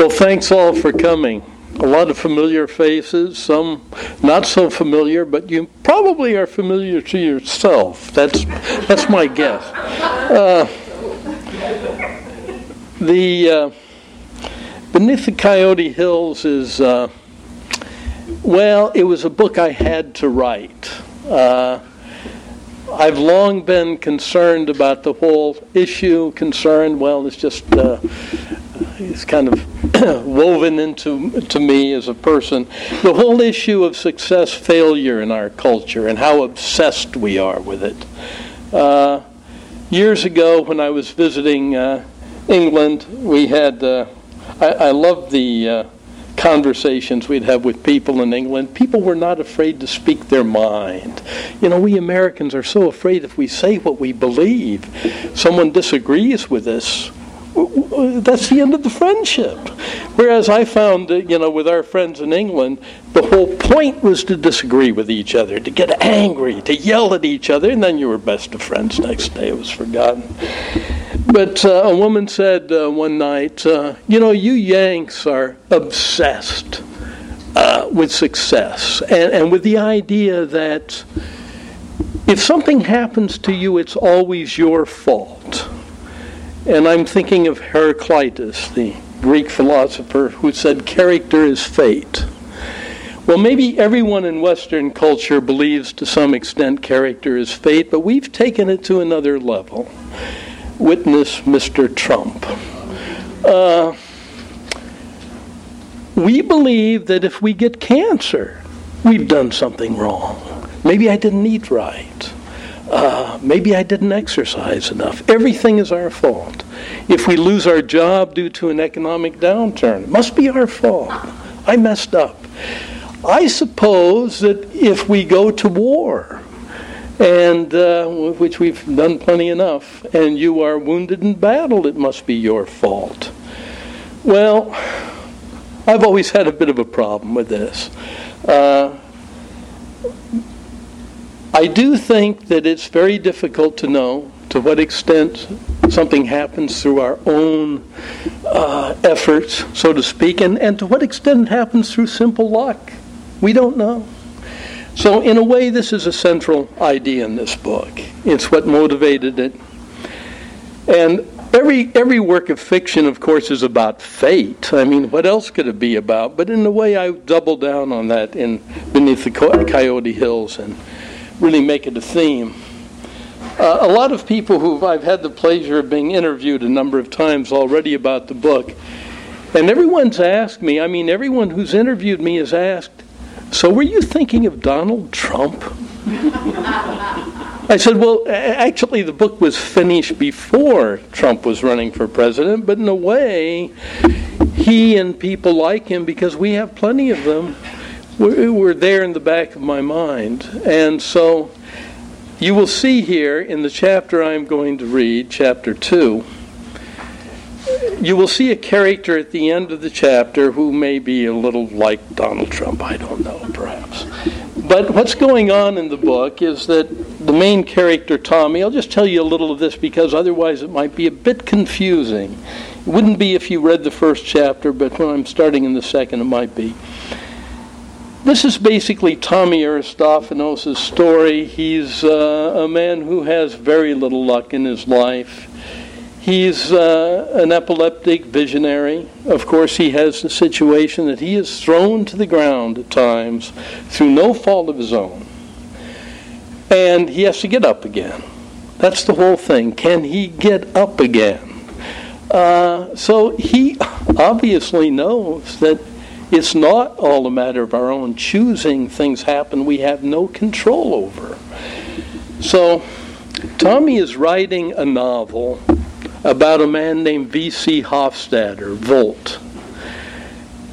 Well, thanks all for coming. A lot of familiar faces, some not so familiar, but you probably are familiar to yourself. That's that's my guess. Uh, the uh, Beneath the Coyote Hills is uh, well, it was a book I had to write. Uh, I've long been concerned about the whole issue. Concerned, well, it's just uh, it's kind of woven into to me as a person. The whole issue of success failure in our culture and how obsessed we are with it. Uh, years ago, when I was visiting uh, England, we had uh, I, I loved the uh, conversations we'd have with people in England, people were not afraid to speak their mind. You know, we Americans are so afraid if we say what we believe, someone disagrees with us, that's the end of the friendship. Whereas I found that, you know, with our friends in England, the whole point was to disagree with each other, to get angry, to yell at each other, and then you were best of friends. Next day it was forgotten. But uh, a woman said uh, one night, uh, You know, you Yanks are obsessed uh, with success and, and with the idea that if something happens to you, it's always your fault. And I'm thinking of Heraclitus, the Greek philosopher, who said, Character is fate. Well, maybe everyone in Western culture believes to some extent character is fate, but we've taken it to another level witness Mr. Trump. Uh, we believe that if we get cancer, we've done something wrong. Maybe I didn't eat right. Uh, maybe I didn't exercise enough. Everything is our fault. If we lose our job due to an economic downturn, it must be our fault. I messed up. I suppose that if we go to war, and uh, which we've done plenty enough, and you are wounded in battle, it must be your fault. Well, I've always had a bit of a problem with this. Uh, I do think that it's very difficult to know to what extent something happens through our own uh, efforts, so to speak, and, and to what extent it happens through simple luck. We don't know. So, in a way, this is a central idea in this book. It's what motivated it. And every, every work of fiction, of course, is about fate. I mean, what else could it be about? But in a way, I double down on that in Beneath the Coyote Hills and really make it a theme. Uh, a lot of people who I've had the pleasure of being interviewed a number of times already about the book, and everyone's asked me, I mean, everyone who's interviewed me has asked, so, were you thinking of Donald Trump? I said, Well, actually, the book was finished before Trump was running for president, but in a way, he and people like him, because we have plenty of them, were there in the back of my mind. And so, you will see here in the chapter I'm going to read, chapter 2 you will see a character at the end of the chapter who may be a little like Donald Trump. I don't know, perhaps. But what's going on in the book is that the main character, Tommy, I'll just tell you a little of this because otherwise it might be a bit confusing. It wouldn't be if you read the first chapter, but when I'm starting in the second, it might be. This is basically Tommy Aristophanos' story. He's uh, a man who has very little luck in his life. He's uh, an epileptic visionary. Of course, he has the situation that he is thrown to the ground at times through no fault of his own. And he has to get up again. That's the whole thing. Can he get up again? Uh, so he obviously knows that it's not all a matter of our own choosing things happen we have no control over. So Tommy is writing a novel about a man named V.C. Hoffstatter, Volt.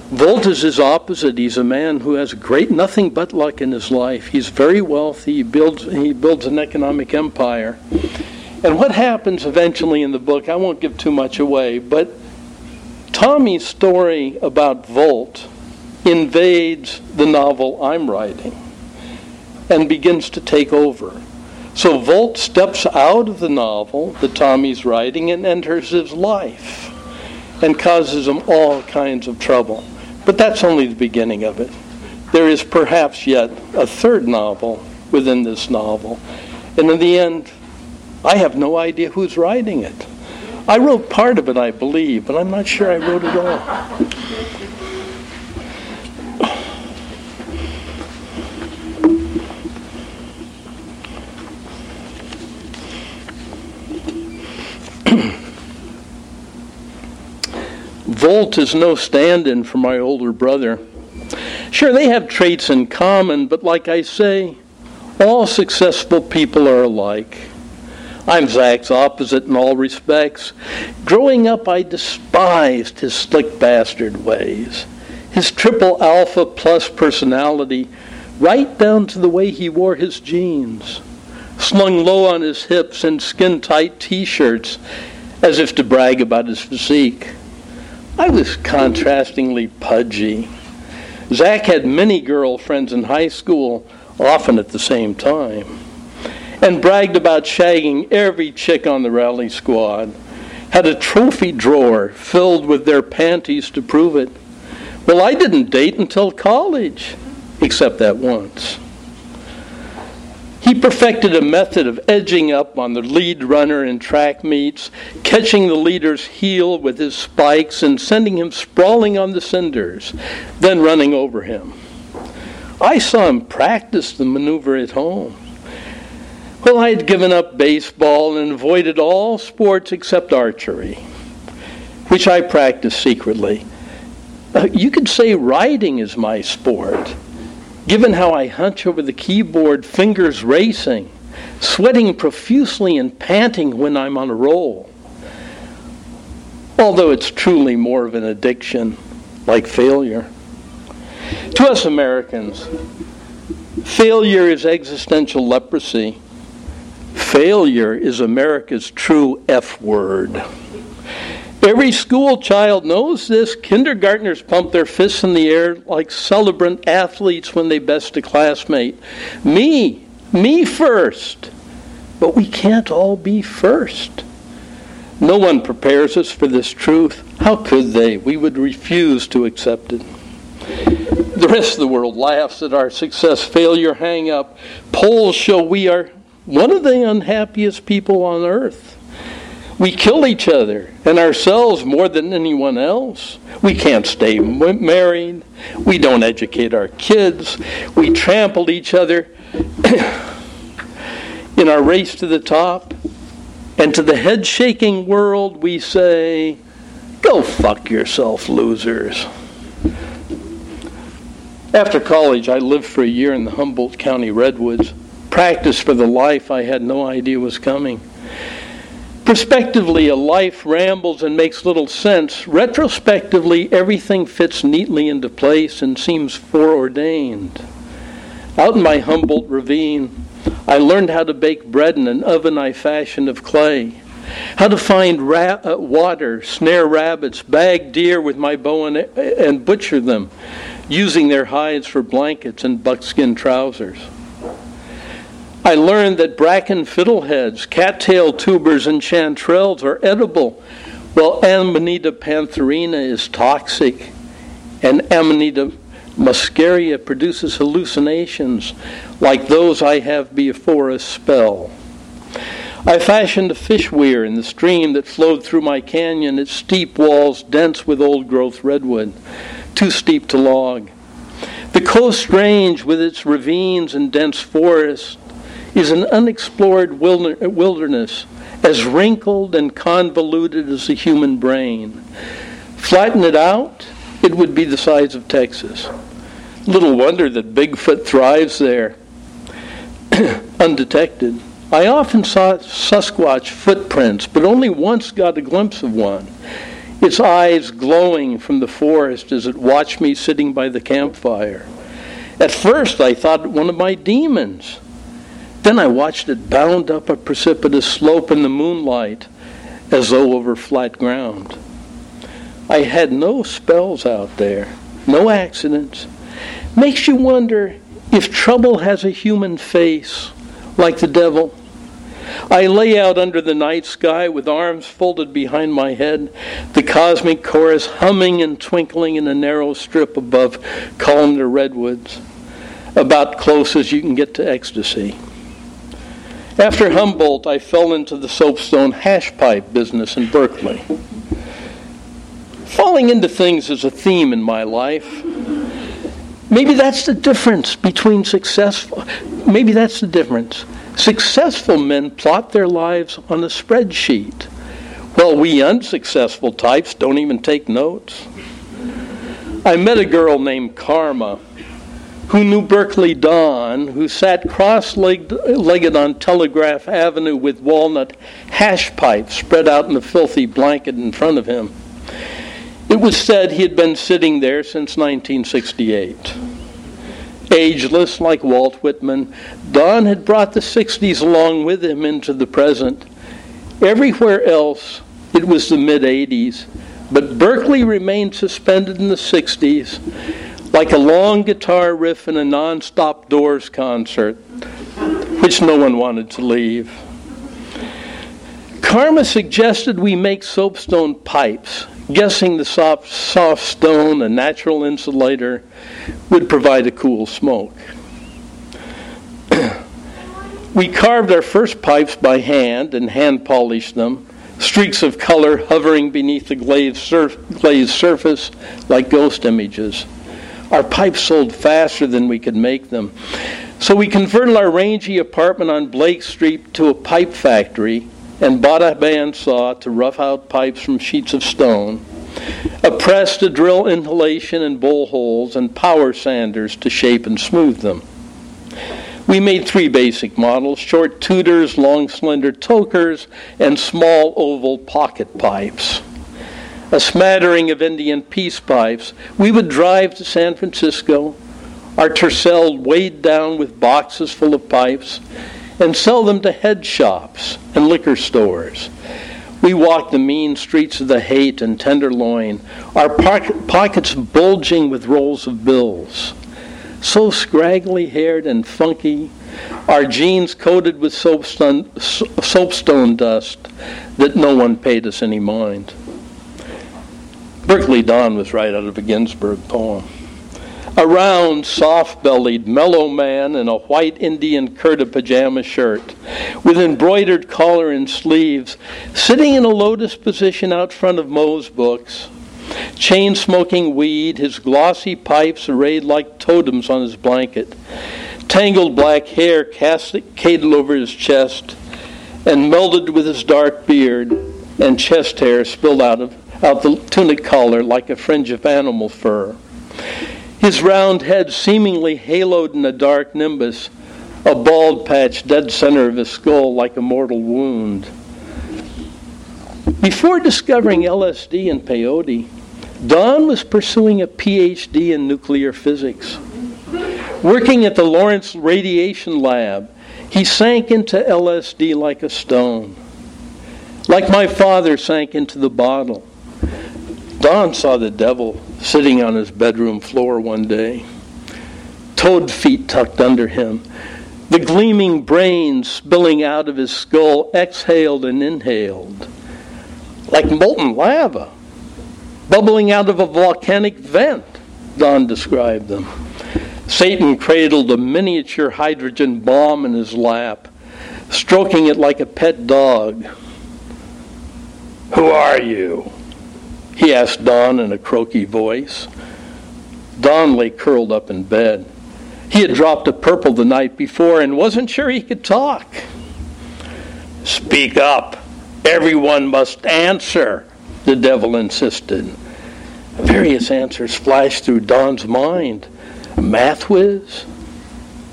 Volt is his opposite. He's a man who has great nothing but luck in his life. He's very wealthy. He builds he builds an economic empire. And what happens eventually in the book, I won't give too much away, but Tommy's story about Volt invades the novel I'm writing and begins to take over. So Volt steps out of the novel that Tommy's writing and enters his life. and causes him all kinds of trouble. But that's only the beginning of it. There is perhaps yet a third novel within this novel. And in the end, I have no idea who's writing it. I wrote part of it, I believe, but I'm not sure I wrote it all. Volt is no stand in for my older brother. Sure, they have traits in common, but like I say, all successful people are alike. I'm Zach's opposite in all respects. Growing up, I despised his slick bastard ways, his triple alpha plus personality, right down to the way he wore his jeans, slung low on his hips in skin tight t shirts, as if to brag about his physique. I was contrastingly pudgy. Zach had many girlfriends in high school, often at the same time, and bragged about shagging every chick on the rally squad. Had a trophy drawer filled with their panties to prove it. Well, I didn't date until college, except that once. He perfected a method of edging up on the lead runner in track meets, catching the leader's heel with his spikes and sending him sprawling on the cinders, then running over him. I saw him practice the maneuver at home. Well, I had given up baseball and avoided all sports except archery, which I practiced secretly. Uh, you could say writing is my sport Given how I hunch over the keyboard, fingers racing, sweating profusely and panting when I'm on a roll. Although it's truly more of an addiction, like failure. To us Americans, failure is existential leprosy. Failure is America's true F word. Every school child knows this. Kindergartners pump their fists in the air like celebrant athletes when they best a classmate. Me, me first. But we can't all be first. No one prepares us for this truth. How could they? We would refuse to accept it. The rest of the world laughs at our success failure hang up. Polls show we are one of the unhappiest people on earth. We kill each other and ourselves more than anyone else. We can't stay married. We don't educate our kids. We trample each other in our race to the top. And to the head shaking world, we say, Go fuck yourself, losers. After college, I lived for a year in the Humboldt County Redwoods, practiced for the life I had no idea was coming. Prospectively, a life rambles and makes little sense. Retrospectively, everything fits neatly into place and seems foreordained. Out in my Humboldt ravine, I learned how to bake bread in an oven I fashioned of clay, how to find ra- uh, water, snare rabbits, bag deer with my bow and, and butcher them, using their hides for blankets and buckskin trousers. I learned that bracken fiddleheads, cattail tubers, and chanterelles are edible, while Amanita pantherina is toxic, and Amanita muscaria produces hallucinations like those I have before a spell. I fashioned a fish weir in the stream that flowed through my canyon, its steep walls dense with old growth redwood, too steep to log. The coast range, with its ravines and dense forests, is an unexplored wilderness as wrinkled and convoluted as the human brain. Flatten it out, it would be the size of Texas. Little wonder that Bigfoot thrives there undetected. I often saw Sasquatch footprints, but only once got a glimpse of one. Its eyes glowing from the forest as it watched me sitting by the campfire. At first, I thought one of my demons. Then I watched it bound up a precipitous slope in the moonlight as though over flat ground. I had no spells out there, no accidents. Makes you wonder if trouble has a human face, like the devil. I lay out under the night sky with arms folded behind my head, the cosmic chorus humming and twinkling in a narrow strip above columnar redwoods, about close as you can get to ecstasy. After Humboldt, I fell into the soapstone hash pipe business in Berkeley. Falling into things is a theme in my life. Maybe that's the difference between successful, maybe that's the difference. Successful men plot their lives on a spreadsheet, while we unsuccessful types don't even take notes. I met a girl named Karma who knew Berkeley Don, who sat cross legged on Telegraph Avenue with walnut hash pipes spread out in a filthy blanket in front of him. It was said he had been sitting there since 1968. Ageless, like Walt Whitman, Don had brought the 60s along with him into the present. Everywhere else, it was the mid 80s, but Berkeley remained suspended in the 60s like a long guitar riff in a non-stop Doors concert, which no one wanted to leave. Karma suggested we make soapstone pipes, guessing the soft, soft stone, a natural insulator, would provide a cool smoke. we carved our first pipes by hand and hand polished them, streaks of color hovering beneath the glazed, surf- glazed surface like ghost images. Our pipes sold faster than we could make them. So we converted our rangy apartment on Blake Street to a pipe factory and bought a bandsaw to rough out pipes from sheets of stone, a press to drill inhalation and bowl holes, and power sanders to shape and smooth them. We made three basic models short Tudors, long slender tokers, and small oval pocket pipes a smattering of Indian peace pipes, we would drive to San Francisco, our tercel weighed down with boxes full of pipes, and sell them to head shops and liquor stores. We walked the mean streets of the Haight and Tenderloin, our pockets bulging with rolls of bills. So scraggly haired and funky, our jeans coated with soapstone, soapstone dust that no one paid us any mind. Berkeley Don was right out of a Ginsberg poem. A round, soft bellied, mellow man in a white Indian Kurta pajama shirt with embroidered collar and sleeves, sitting in a lotus position out front of Moe's books, chain smoking weed, his glossy pipes arrayed like totems on his blanket, tangled black hair cascaded over his chest, and melded with his dark beard and chest hair spilled out of out the tunic collar like a fringe of animal fur. His round head seemingly haloed in a dark nimbus, a bald patch dead center of his skull like a mortal wound. Before discovering LSD and peyote, Don was pursuing a PhD in nuclear physics. Working at the Lawrence Radiation Lab, he sank into LSD like a stone. Like my father sank into the bottle. Don saw the devil sitting on his bedroom floor one day, toad feet tucked under him, the gleaming brains spilling out of his skull, exhaled and inhaled, like molten lava, bubbling out of a volcanic vent, Don described them. Satan cradled a miniature hydrogen bomb in his lap, stroking it like a pet dog. Who are you? He asked Don in a croaky voice. Don lay curled up in bed. He had dropped a purple the night before and wasn't sure he could talk. Speak up. Everyone must answer, the devil insisted. Various answers flashed through Don's mind. Math whiz?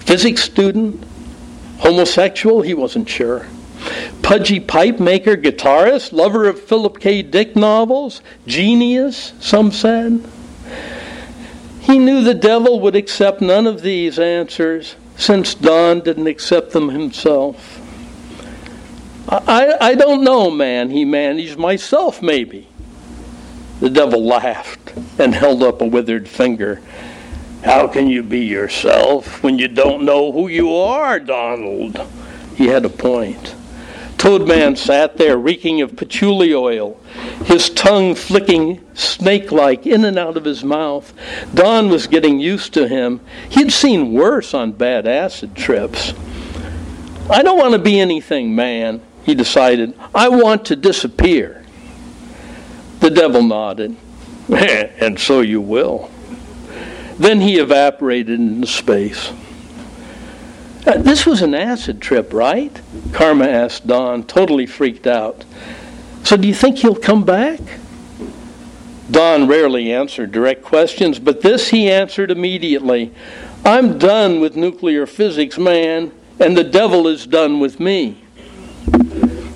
Physics student? Homosexual? He wasn't sure pudgy pipe maker, guitarist, lover of Philip K. Dick novels, genius, some said. He knew the devil would accept none of these answers since Don didn't accept them himself. I, I don't know, man, he managed. Myself, maybe. The devil laughed and held up a withered finger. How can you be yourself when you don't know who you are, Donald? He had a point. Toadman sat there reeking of patchouli oil, his tongue flicking snake like in and out of his mouth. Don was getting used to him. He'd seen worse on bad acid trips. I don't want to be anything, man, he decided. I want to disappear. The devil nodded. and so you will. Then he evaporated into space. Uh, this was an acid trip, right? Karma asked Don, totally freaked out. So do you think he'll come back? Don rarely answered direct questions, but this he answered immediately. I'm done with nuclear physics, man, and the devil is done with me.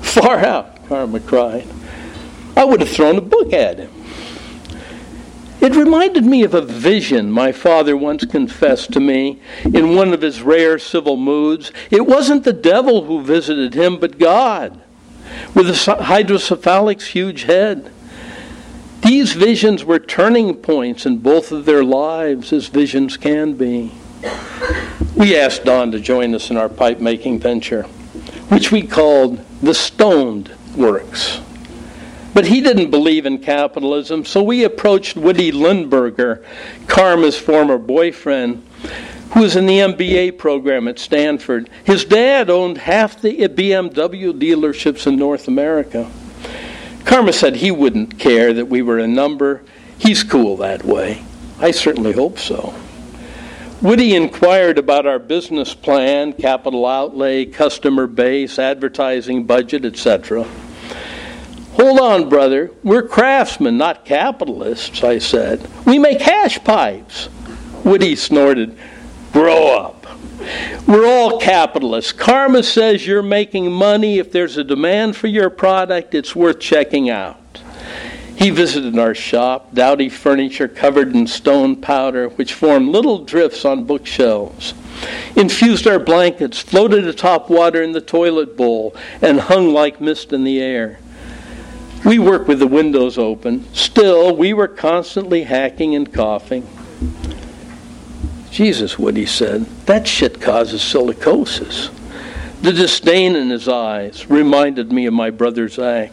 Far out, Karma cried. I would have thrown a book at him. It reminded me of a vision my father once confessed to me in one of his rare civil moods. It wasn't the devil who visited him, but God, with a hydrocephalic's huge head. These visions were turning points in both of their lives, as visions can be. We asked Don to join us in our pipe making venture, which we called the Stoned Works. But he didn't believe in capitalism, so we approached Woody Lindberger, Karma's former boyfriend, who was in the MBA program at Stanford. His dad owned half the BMW dealerships in North America. Karma said he wouldn't care that we were a number. He's cool that way. I certainly hope so. Woody inquired about our business plan, capital outlay, customer base, advertising budget, etc. Hold on, brother. We're craftsmen, not capitalists, I said. We make hash pipes. Woody snorted. Grow up. We're all capitalists. Karma says you're making money. If there's a demand for your product, it's worth checking out. He visited our shop, dowdy furniture covered in stone powder, which formed little drifts on bookshelves. Infused our blankets, floated atop water in the toilet bowl, and hung like mist in the air. We worked with the windows open. Still, we were constantly hacking and coughing. Jesus, Woody said, that shit causes silicosis. The disdain in his eyes reminded me of my brother Zach.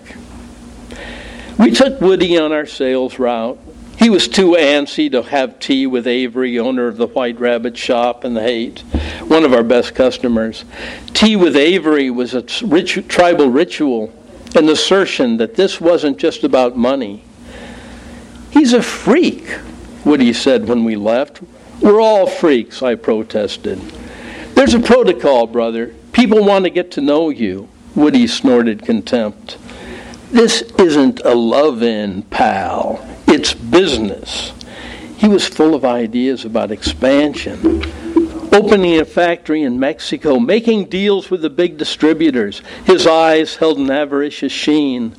We took Woody on our sales route. He was too antsy to have tea with Avery, owner of the White Rabbit Shop in the Haight, one of our best customers. Tea with Avery was a tribal ritual an assertion that this wasn't just about money. He's a freak, Woody said when we left. We're all freaks, I protested. There's a protocol, brother. People want to get to know you. Woody snorted contempt. This isn't a love in, pal. It's business. He was full of ideas about expansion opening a factory in Mexico, making deals with the big distributors. His eyes held an avaricious sheen.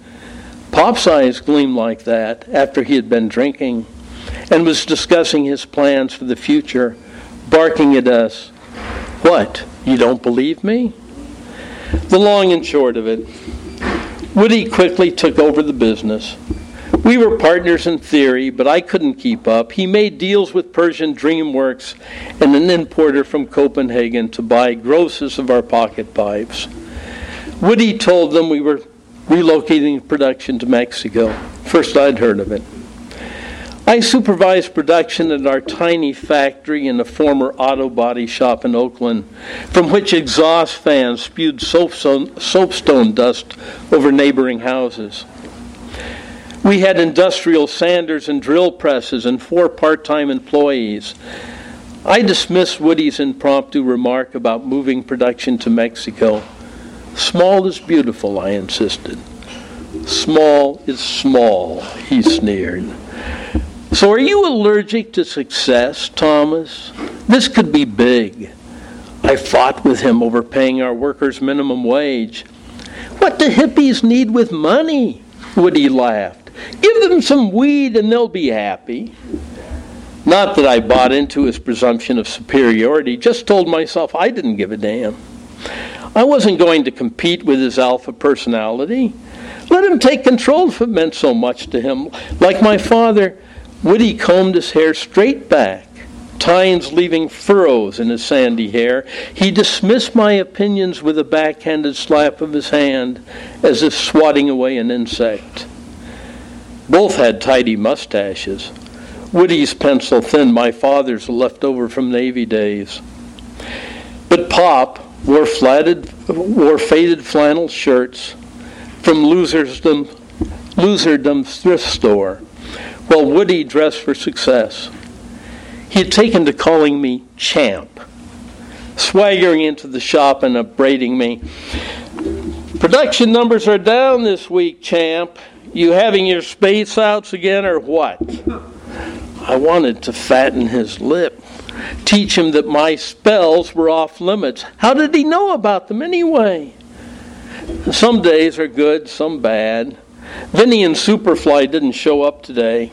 Pop's eyes gleamed like that after he had been drinking and was discussing his plans for the future, barking at us. What? You don't believe me? The long and short of it, Woody quickly took over the business. We were partners in theory, but I couldn't keep up. He made deals with Persian DreamWorks and an importer from Copenhagen to buy grosses of our pocket pipes. Woody told them we were relocating production to Mexico. First I'd heard of it. I supervised production at our tiny factory in a former auto body shop in Oakland, from which exhaust fans spewed soapstone, soapstone dust over neighboring houses. We had industrial sanders and drill presses and four part time employees. I dismissed Woody's impromptu remark about moving production to Mexico. Small is beautiful, I insisted. Small is small, he sneered. So, are you allergic to success, Thomas? This could be big. I fought with him over paying our workers minimum wage. What do hippies need with money? Woody laughed. Give them some weed and they'll be happy. Not that I bought into his presumption of superiority, just told myself I didn't give a damn. I wasn't going to compete with his alpha personality. Let him take control if it meant so much to him. Like my father, Woody combed his hair straight back, tines leaving furrows in his sandy hair. He dismissed my opinions with a backhanded slap of his hand, as if swatting away an insect. Both had tidy mustaches. Woody's pencil thin, my father's left over from Navy days. But Pop wore, flatted, wore faded flannel shirts from Loserdom, Loserdom thrift store, while Woody dressed for success. He had taken to calling me champ, swaggering into the shop and upbraiding me. Production numbers are down this week, champ. You having your space outs again or what? I wanted to fatten his lip, teach him that my spells were off limits. How did he know about them anyway? Some days are good, some bad. Vinny and Superfly didn't show up today.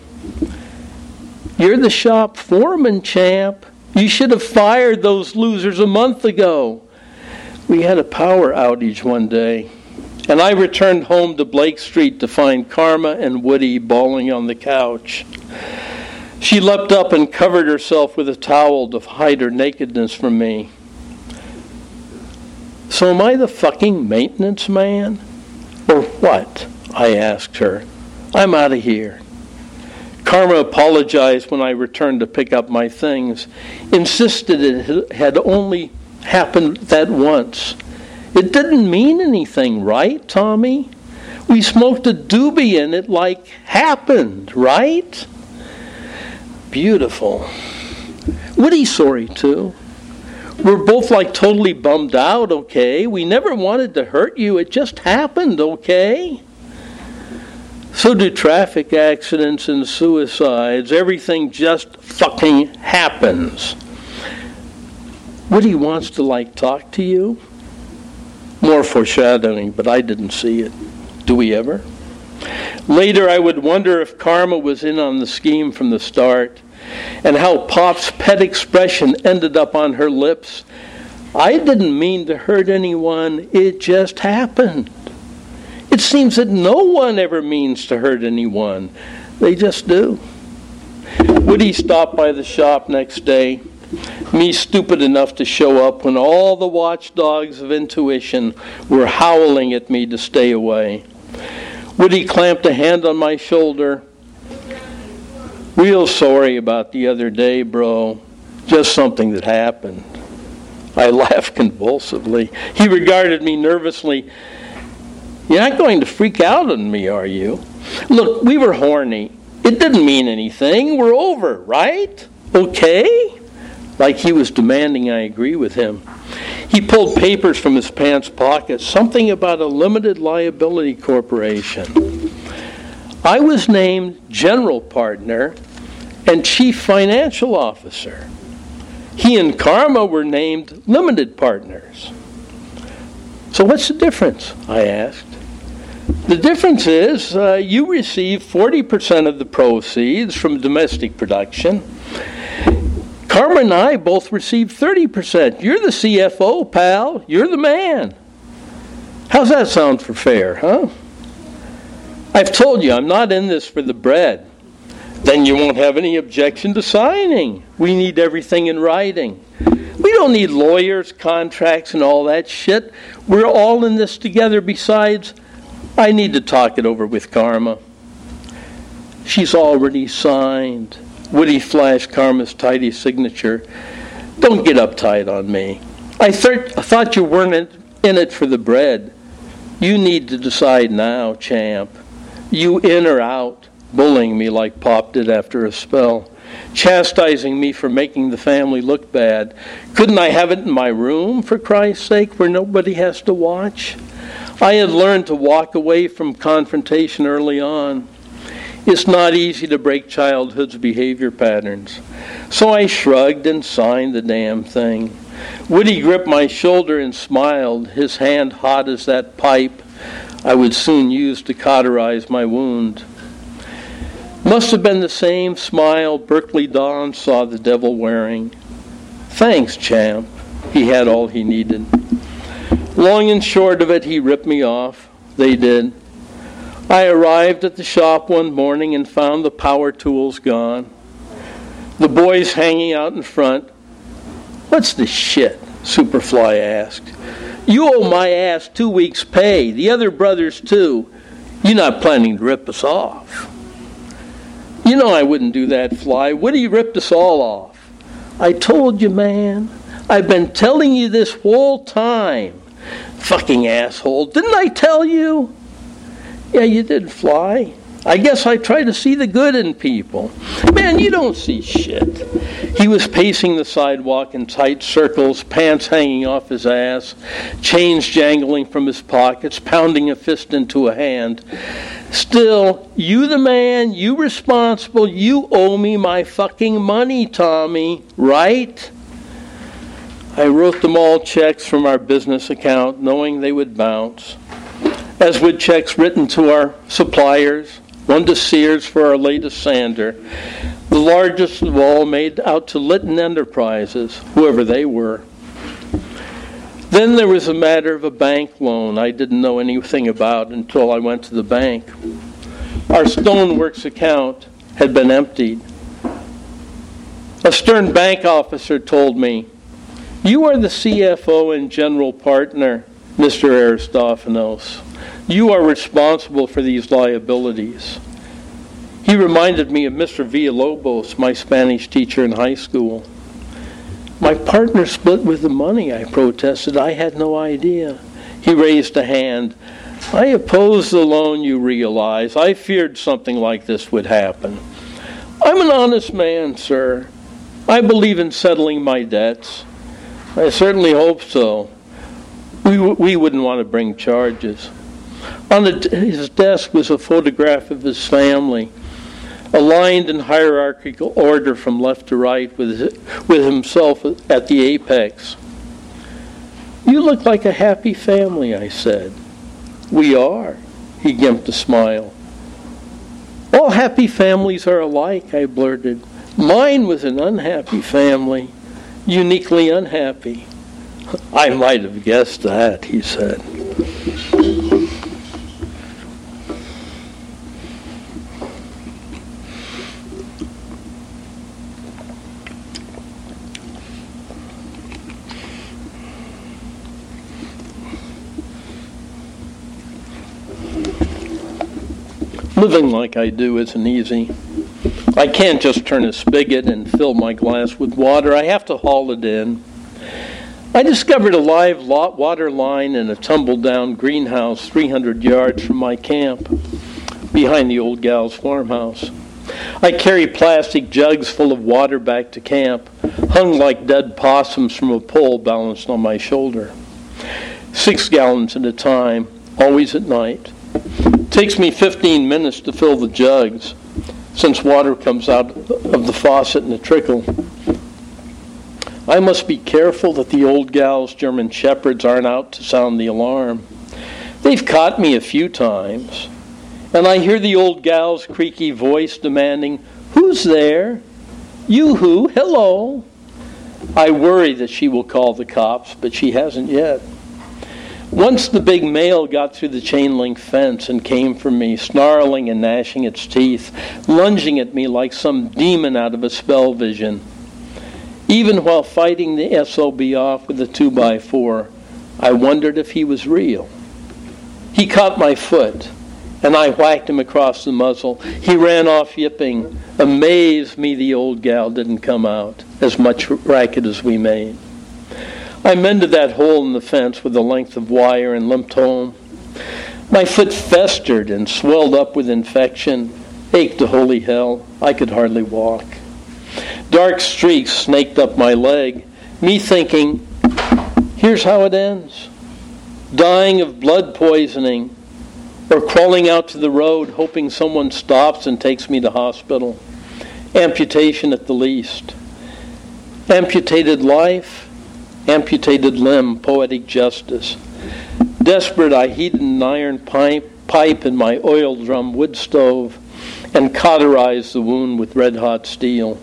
You're the shop foreman, champ. You should have fired those losers a month ago. We had a power outage one day, and I returned home to Blake Street to find Karma and Woody balling on the couch. She leapt up and covered herself with a towel to hide her nakedness from me. So, am I the fucking maintenance man? Or what? I asked her. I'm out of here. Karma apologized when I returned to pick up my things, insisted it had only happened that once. It didn't mean anything, right, Tommy? We smoked a doobie and it like happened, right? Beautiful. Woody's sorry too. We're both like totally bummed out, okay? We never wanted to hurt you. It just happened, okay? So do traffic accidents and suicides. Everything just fucking happens. Woody wants to like talk to you. More foreshadowing, but I didn't see it. Do we ever? Later, I would wonder if karma was in on the scheme from the start and how Pop's pet expression ended up on her lips. I didn't mean to hurt anyone, it just happened. It seems that no one ever means to hurt anyone, they just do. Woody stopped by the shop next day, me stupid enough to show up when all the watchdogs of intuition were howling at me to stay away. Woody clamped a hand on my shoulder. Real sorry about the other day, bro. Just something that happened. I laughed convulsively. He regarded me nervously you're not going to freak out on me, are you? Look, we were horny. It didn't mean anything. We're over, right? Okay? Like he was demanding I agree with him. He pulled papers from his pants pocket, something about a limited liability corporation. I was named general partner and chief financial officer. He and Karma were named limited partners. So, what's the difference? I asked. The difference is uh, you receive 40% of the proceeds from domestic production. Karma and I both receive 30%. You're the CFO, pal. You're the man. How's that sound for fair, huh? I've told you I'm not in this for the bread. Then you won't have any objection to signing. We need everything in writing. We don't need lawyers, contracts, and all that shit. We're all in this together. Besides, I need to talk it over with Karma. She's already signed. Woody flashed Karma's tidy signature. Don't get uptight on me. I, th- I thought you weren't in it for the bread. You need to decide now, champ. You in or out, bullying me like Pop did after a spell, chastising me for making the family look bad. Couldn't I have it in my room, for Christ's sake, where nobody has to watch? I had learned to walk away from confrontation early on. It's not easy to break childhood's behavior patterns. So I shrugged and signed the damn thing. Woody gripped my shoulder and smiled, his hand hot as that pipe I would soon use to cauterize my wound. Must have been the same smile Berkeley Don saw the devil wearing. Thanks, champ. He had all he needed. Long and short of it, he ripped me off. They did. I arrived at the shop one morning and found the power tools gone. The boys hanging out in front. What's the shit? Superfly asked. You owe my ass two weeks' pay, the other brothers too. You're not planning to rip us off. You know I wouldn't do that, Fly. Woody ripped us all off. I told you, man. I've been telling you this whole time. Fucking asshole. Didn't I tell you? Yeah, you did, Fly. I guess I try to see the good in people. Man, you don't see shit. He was pacing the sidewalk in tight circles, pants hanging off his ass, chains jangling from his pockets, pounding a fist into a hand. Still, you the man, you responsible, you owe me my fucking money, Tommy, right? I wrote them all checks from our business account, knowing they would bounce, as with checks written to our suppliers, one to Sears for our latest sander, the largest of all made out to Litton Enterprises, whoever they were. Then there was a matter of a bank loan I didn't know anything about until I went to the bank. Our Stoneworks account had been emptied. A stern bank officer told me, You are the CFO and general partner, Mr. Aristophanos. You are responsible for these liabilities. He reminded me of Mr. Villalobos, my Spanish teacher in high school. My partner split with the money, I protested. I had no idea. He raised a hand. I oppose the loan, you realize. I feared something like this would happen. I'm an honest man, sir. I believe in settling my debts. I certainly hope so. We, we wouldn't want to bring charges. On the, his desk was a photograph of his family, aligned in hierarchical order from left to right, with, with himself at the apex. You look like a happy family, I said. We are, he gimped a smile. All happy families are alike, I blurted. Mine was an unhappy family, uniquely unhappy. I might have guessed that, he said. Living like I do isn't easy. I can't just turn a spigot and fill my glass with water. I have to haul it in. I discovered a live water line in a tumble down greenhouse 300 yards from my camp, behind the old gal's farmhouse. I carry plastic jugs full of water back to camp, hung like dead possums from a pole balanced on my shoulder. Six gallons at a time, always at night. Takes me 15 minutes to fill the jugs, since water comes out of the faucet in a trickle. I must be careful that the old gal's German shepherds aren't out to sound the alarm. They've caught me a few times, and I hear the old gal's creaky voice demanding, Who's there? You who? Hello. I worry that she will call the cops, but she hasn't yet. Once the big male got through the chain link fence and came for me, snarling and gnashing its teeth, lunging at me like some demon out of a spell vision. Even while fighting the SOB off with a 2x4, I wondered if he was real. He caught my foot, and I whacked him across the muzzle. He ran off yipping. Amazed me the old gal didn't come out, as much racket as we made. I mended that hole in the fence with a length of wire and limped home. My foot festered and swelled up with infection, ached to holy hell. I could hardly walk. Dark streaks snaked up my leg, me thinking, here's how it ends dying of blood poisoning, or crawling out to the road hoping someone stops and takes me to hospital. Amputation at the least. Amputated life, amputated limb, poetic justice. Desperate, I heated an iron pipe, pipe in my oil drum wood stove and cauterized the wound with red hot steel.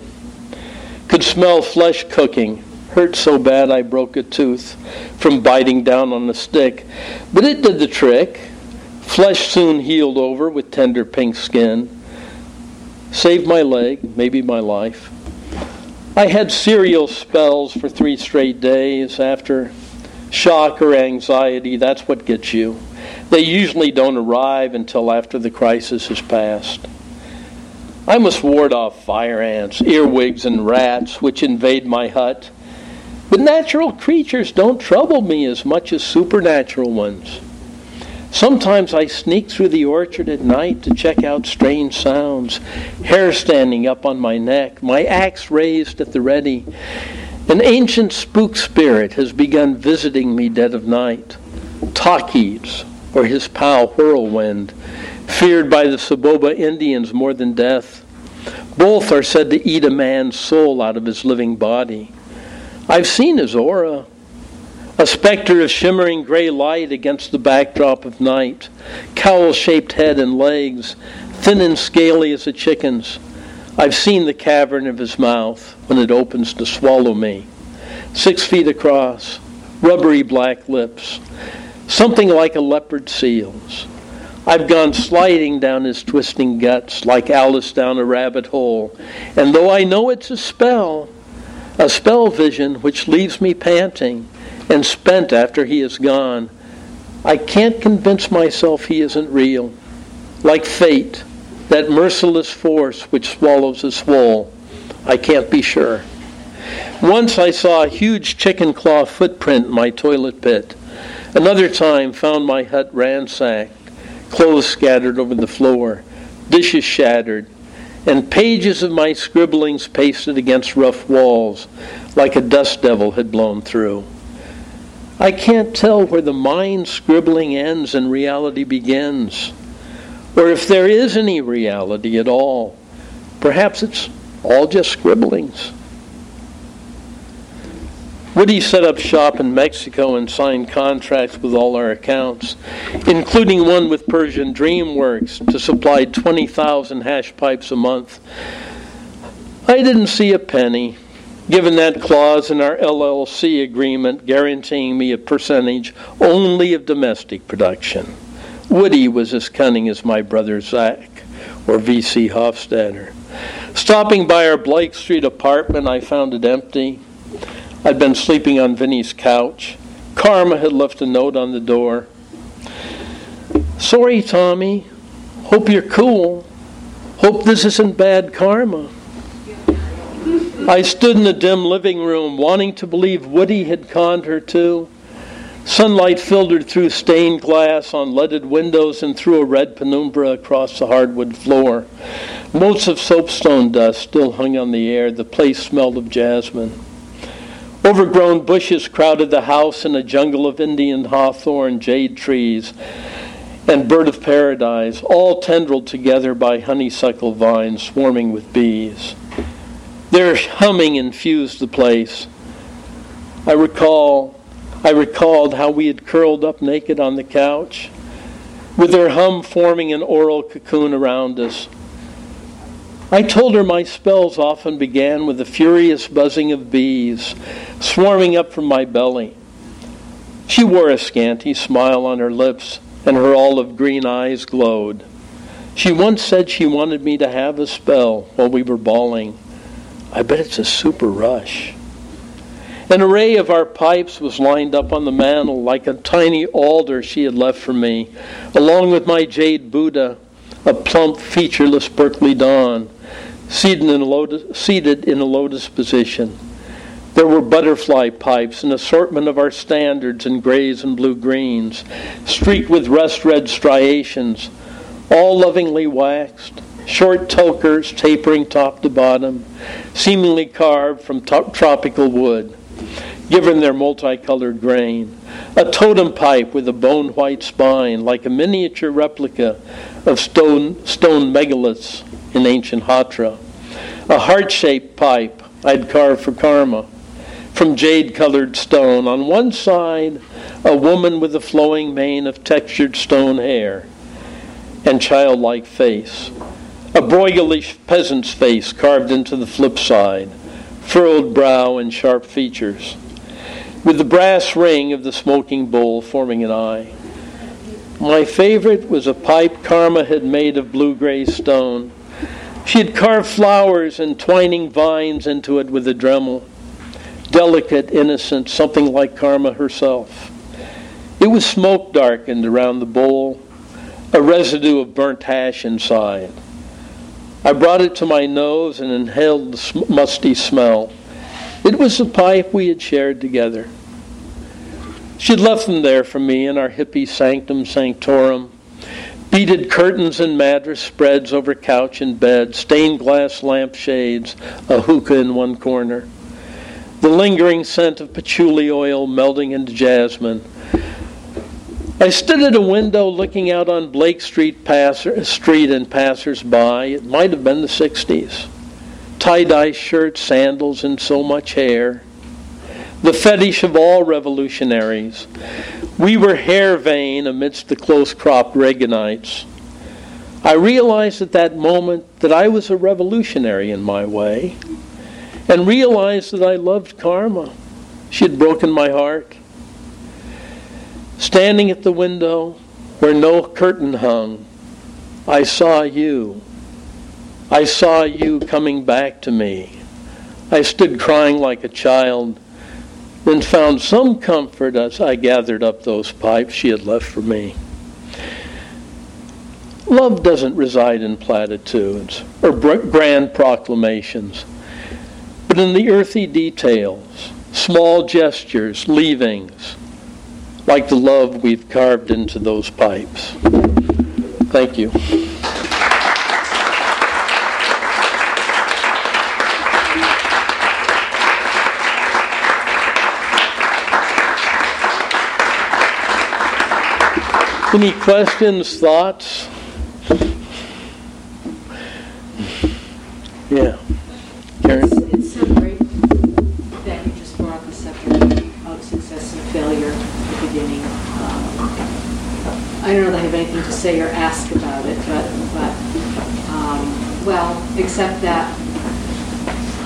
Could smell flesh cooking. Hurt so bad I broke a tooth from biting down on the stick. But it did the trick. Flesh soon healed over with tender pink skin. Saved my leg, maybe my life. I had serial spells for three straight days after shock or anxiety. That's what gets you. They usually don't arrive until after the crisis has passed. I must ward off fire ants, earwigs, and rats which invade my hut. But natural creatures don't trouble me as much as supernatural ones. Sometimes I sneak through the orchard at night to check out strange sounds, hair standing up on my neck, my axe raised at the ready. An ancient spook spirit has begun visiting me dead of night. Tahquitz, or his pal Whirlwind, feared by the Soboba Indians more than death. Both are said to eat a man's soul out of his living body. I've seen his aura, a specter of shimmering gray light against the backdrop of night, cowl shaped head and legs, thin and scaly as a chicken's. I've seen the cavern of his mouth when it opens to swallow me. Six feet across, rubbery black lips, something like a leopard seal's. I've gone sliding down his twisting guts like Alice down a rabbit hole, and though I know it's a spell, a spell vision which leaves me panting, and spent after he is gone, I can't convince myself he isn't real. Like fate, that merciless force which swallows us whole, I can't be sure. Once I saw a huge chicken claw footprint in my toilet pit. Another time found my hut ransacked, clothes scattered over the floor, dishes shattered, and pages of my scribblings pasted against rough walls like a dust devil had blown through. I can't tell where the mind scribbling ends and reality begins, or if there is any reality at all. Perhaps it's all just scribblings. Woody set up shop in Mexico and signed contracts with all our accounts, including one with Persian DreamWorks to supply 20,000 hash pipes a month. I didn't see a penny given that clause in our LLC agreement guaranteeing me a percentage only of domestic production. Woody was as cunning as my brother Zach, or V.C. Hoffstatter. Stopping by our Blake Street apartment, I found it empty. I'd been sleeping on Vinnie's couch. Karma had left a note on the door. Sorry, Tommy. Hope you're cool. Hope this isn't bad karma. I stood in the dim living room, wanting to believe Woody had conned her too. Sunlight filtered through stained glass on leaded windows and through a red penumbra across the hardwood floor. Motes of soapstone dust still hung on the air. The place smelled of jasmine. Overgrown bushes crowded the house in a jungle of Indian hawthorn, jade trees, and bird of paradise, all tendrilled together by honeysuckle vines swarming with bees. Their humming infused the place. I recall I recalled how we had curled up naked on the couch, with their hum forming an aural cocoon around us. I told her my spells often began with the furious buzzing of bees swarming up from my belly. She wore a scanty smile on her lips, and her olive green eyes glowed. She once said she wanted me to have a spell while we were balling. I bet it's a super rush. An array of our pipes was lined up on the mantel like a tiny altar she had left for me, along with my jade Buddha, a plump, featureless Berkeley Don, seated in a lotus, seated in a lotus position. There were butterfly pipes, an assortment of our standards in grays and blue greens, streaked with rust red striations, all lovingly waxed short tokers tapering top to bottom, seemingly carved from tropical wood, given their multicolored grain. A totem pipe with a bone white spine, like a miniature replica of stone, stone megaliths in ancient Hatra. A heart shaped pipe I'd carved for Karma from jade colored stone. On one side, a woman with a flowing mane of textured stone hair and childlike face. A broiglish peasant's face carved into the flip side, furrowed brow and sharp features, with the brass ring of the smoking bowl forming an eye. My favorite was a pipe Karma had made of blue gray stone. She had carved flowers and twining vines into it with a Dremel. Delicate, innocent, something like Karma herself. It was smoke darkened around the bowl, a residue of burnt hash inside. I brought it to my nose and inhaled the musty smell. It was the pipe we had shared together. She'd left them there for me in our hippie sanctum sanctorum, Beaded curtains and mattress spreads over couch and bed, stained glass lampshades, a hookah in one corner. The lingering scent of patchouli oil melding into jasmine. I stood at a window looking out on Blake Street, passer, Street and passers-by. It might have been the 60s. Tie-dye shirts, sandals, and so much hair. The fetish of all revolutionaries. We were hair vain amidst the close cropped Reaganites. I realized at that moment that I was a revolutionary in my way, and realized that I loved Karma. She had broken my heart. Standing at the window where no curtain hung, I saw you. I saw you coming back to me. I stood crying like a child then found some comfort as I gathered up those pipes she had left for me. Love doesn't reside in platitudes or grand proclamations, but in the earthy details, small gestures, leavings, like the love we've carved into those pipes. Thank you. Any questions, thoughts? Yeah. Karen? It's, it's so great that you just brought the subject of success and failure at the beginning. Um, I don't know that I have anything to say or ask about it, but, but um, well, except that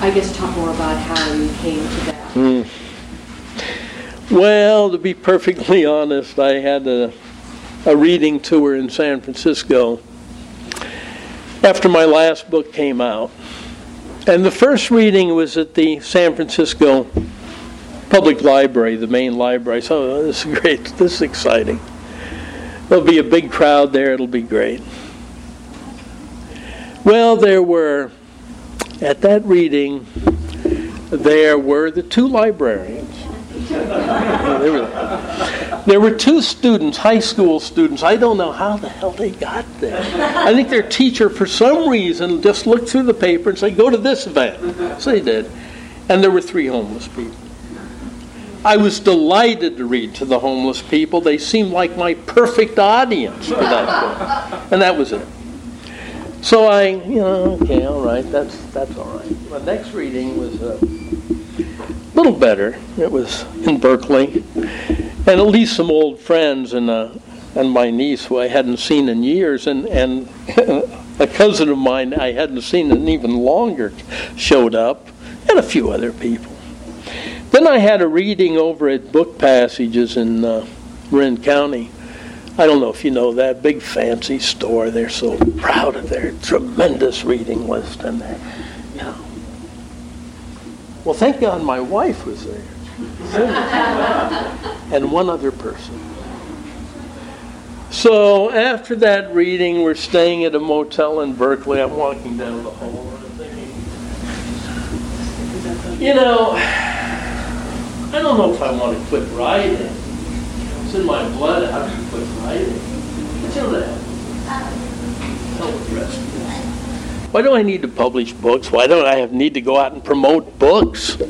I guess talk more about how you came to that. Mm. Well, to be perfectly honest, I had a a reading tour in San Francisco after my last book came out. And the first reading was at the San Francisco Public Library, the main library. So this is great. This is exciting. There'll be a big crowd there. It'll be great. Well, there were, at that reading, there were the two librarians. There were two students, high school students. I don't know how the hell they got there. I think their teacher, for some reason, just looked through the paper and said, "Go to this event." So they did, and there were three homeless people. I was delighted to read to the homeless people. They seemed like my perfect audience for that book, and that was it. So I, you know, okay, all right, that's that's all right. My next reading was a little better. It was in Berkeley and at least some old friends and uh, and my niece who I hadn't seen in years, and and a cousin of mine I hadn't seen in even longer showed up, and a few other people. Then I had a reading over at Book Passages in uh, Marin County. I don't know if you know that big fancy store. They're so proud of their tremendous reading list, and they, you know. Well, thank God my wife was there and one other person. So after that reading, we're staying at a motel in Berkeley. I'm walking down the hall and thinking, you know, I don't know if I want to quit writing. It's in my blood. I have to quit writing? That. Hell with the rest Why do I need to publish books? Why don't I have need to go out and promote books?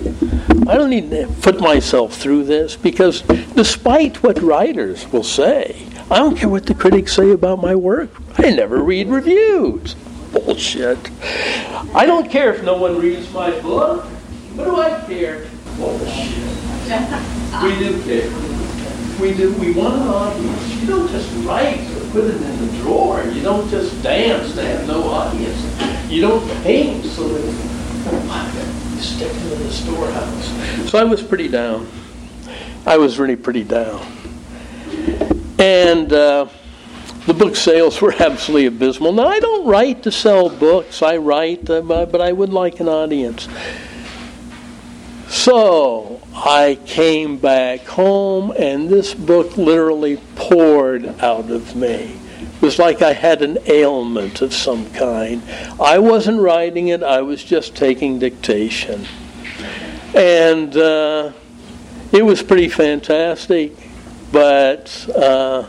I don't need to put myself through this because despite what writers will say, I don't care what the critics say about my work. I never read reviews. Bullshit. I don't care if no one reads my book. What do I care? Bullshit. We do care. We do. We want an audience. You don't just write or put it in the drawer. You don't just dance to have no audience. You don't paint so that you stick him in the storehouse. So I was pretty down. I was really pretty down. And uh, the book sales were absolutely abysmal. Now, I don't write to sell books, I write, uh, but I would like an audience. So I came back home, and this book literally poured out of me. It was like I had an ailment of some kind. I wasn't writing it, I was just taking dictation. And uh, it was pretty fantastic, but. Uh,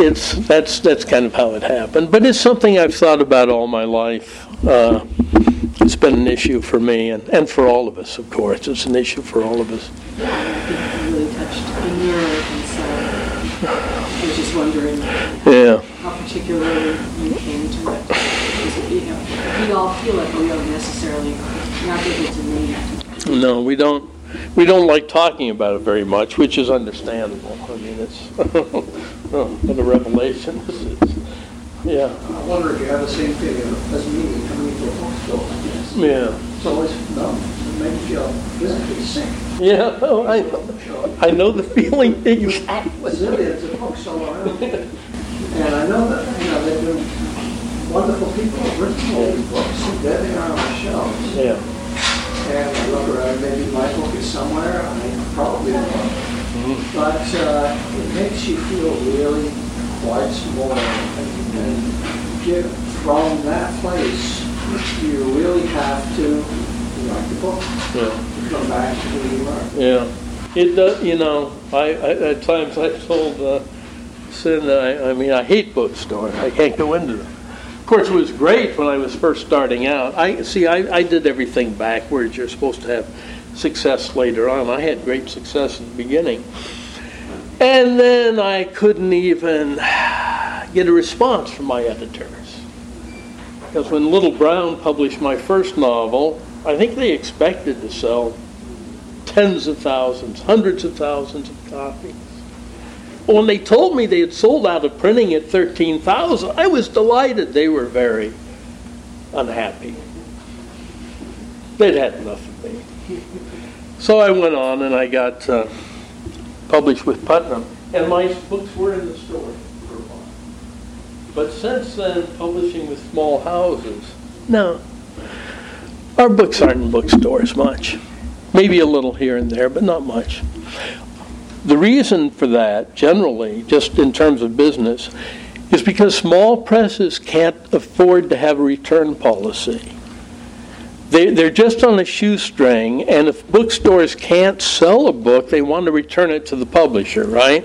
it's that's that's kind of how it happened. But it's something I've thought about all my life. Uh, been an issue for me and, and for all of us, of course. It's an issue for all of us. Yeah, I think you really touched a nerve, and so I was just wondering Yeah. how particularly you came to it. Because, you know, we all feel it, but we don't necessarily not able to name. No, we don't. We don't like talking about it very much, which is understandable. I mean, it's oh, what a revelation this is. Yeah, I wonder if you have the same feeling as me coming into a yeah, It's always fun. It makes you feel physically sick. yeah. Oh, I I know the feeling exactly. It's a bookstore around. And I know that, you know, they've been wonderful people have written all these books, and there they are on the shelves. Yeah. And I look around, maybe my book is somewhere, I probably will. But uh, it makes you feel really quite small. And, and get, from that place, you really have to write the book, Yeah. come back to who you are. Yeah, it does. You know, I, I at times I told uh, Sin, I, I mean, I hate bookstores. I can't go into them. Of course, it was great when I was first starting out. I see. I, I did everything backwards. You're supposed to have success later on. I had great success in the beginning, and then I couldn't even get a response from my editors. Because when Little Brown published my first novel, I think they expected to sell tens of thousands, hundreds of thousands of copies. When they told me they had sold out of printing at 13,000, I was delighted. They were very unhappy. They'd had enough of me. So I went on and I got uh, published with Putnam, and my books were in the store. But since then, publishing with small houses, no. Our books aren't in bookstores much. Maybe a little here and there, but not much. The reason for that, generally, just in terms of business, is because small presses can't afford to have a return policy. They, they're just on a shoestring, and if bookstores can't sell a book, they want to return it to the publisher, right?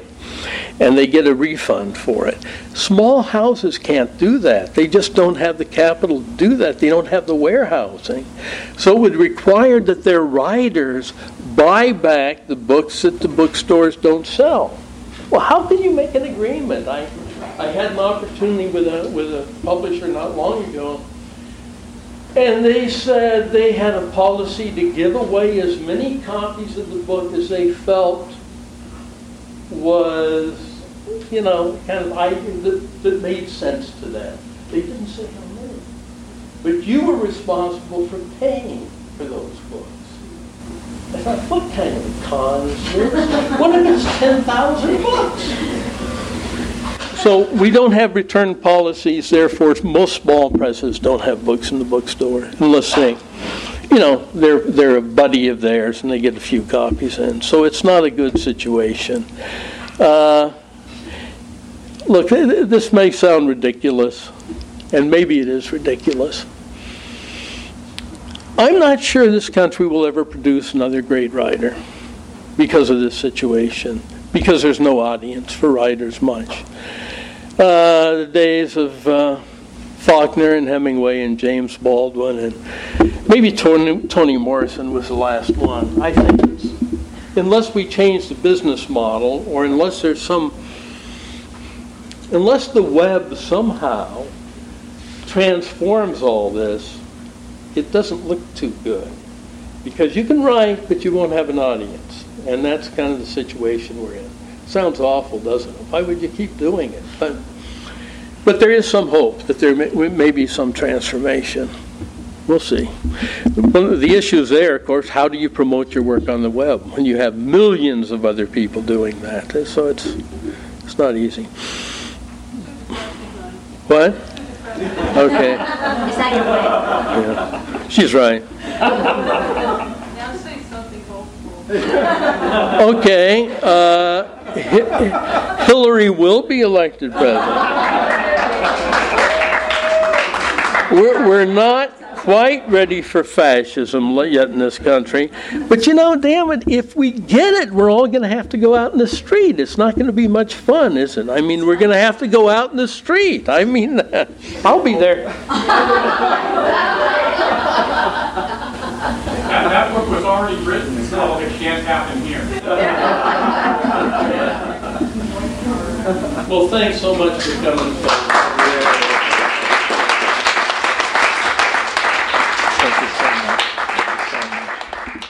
And they get a refund for it. Small houses can't do that. They just don't have the capital to do that. They don't have the warehousing. So it would require that their writers buy back the books that the bookstores don't sell. Well, how can you make an agreement? I, I had an opportunity with a, with a publisher not long ago, and they said they had a policy to give away as many copies of the book as they felt was, you know, kind of item that, that made sense to them. They didn't say how many. But you were responsible for paying for those books. I thought, what kind of con is this? What if it's 10,000 books? So we don't have return policies, therefore most small presses don't have books in the bookstore unless they, you know, they're, they're a buddy of theirs and they get a few copies in. So it's not a good situation. Uh, look, this may sound ridiculous, and maybe it is ridiculous. I'm not sure this country will ever produce another great writer because of this situation, because there's no audience for writers much. Uh, the days of uh, Faulkner and Hemingway and James Baldwin and maybe Toni, Toni Morrison was the last one. I think unless we change the business model or unless there's some, unless the web somehow transforms all this, it doesn't look too good. Because you can write, but you won't have an audience. And that's kind of the situation we're in. Sounds awful, doesn't it? Why would you keep doing it? But, but there is some hope that there may, may be some transformation. We'll see. One of the issues there, of course, how do you promote your work on the web when you have millions of other people doing that? So it's It's not easy. What? Okay. Is that your way? Yeah. She's right. Now say something hopeful. Okay. Uh, Hillary will be elected president. We're, we're not quite ready for fascism yet in this country. But you know, damn it, if we get it, we're all going to have to go out in the street. It's not going to be much fun, is it? I mean, we're going to have to go out in the street. I mean, I'll be there. That, that book was already written, it's called It Can't Happen Here. Well, thanks so much for coming. folks. Thank you so much. Thank you so much.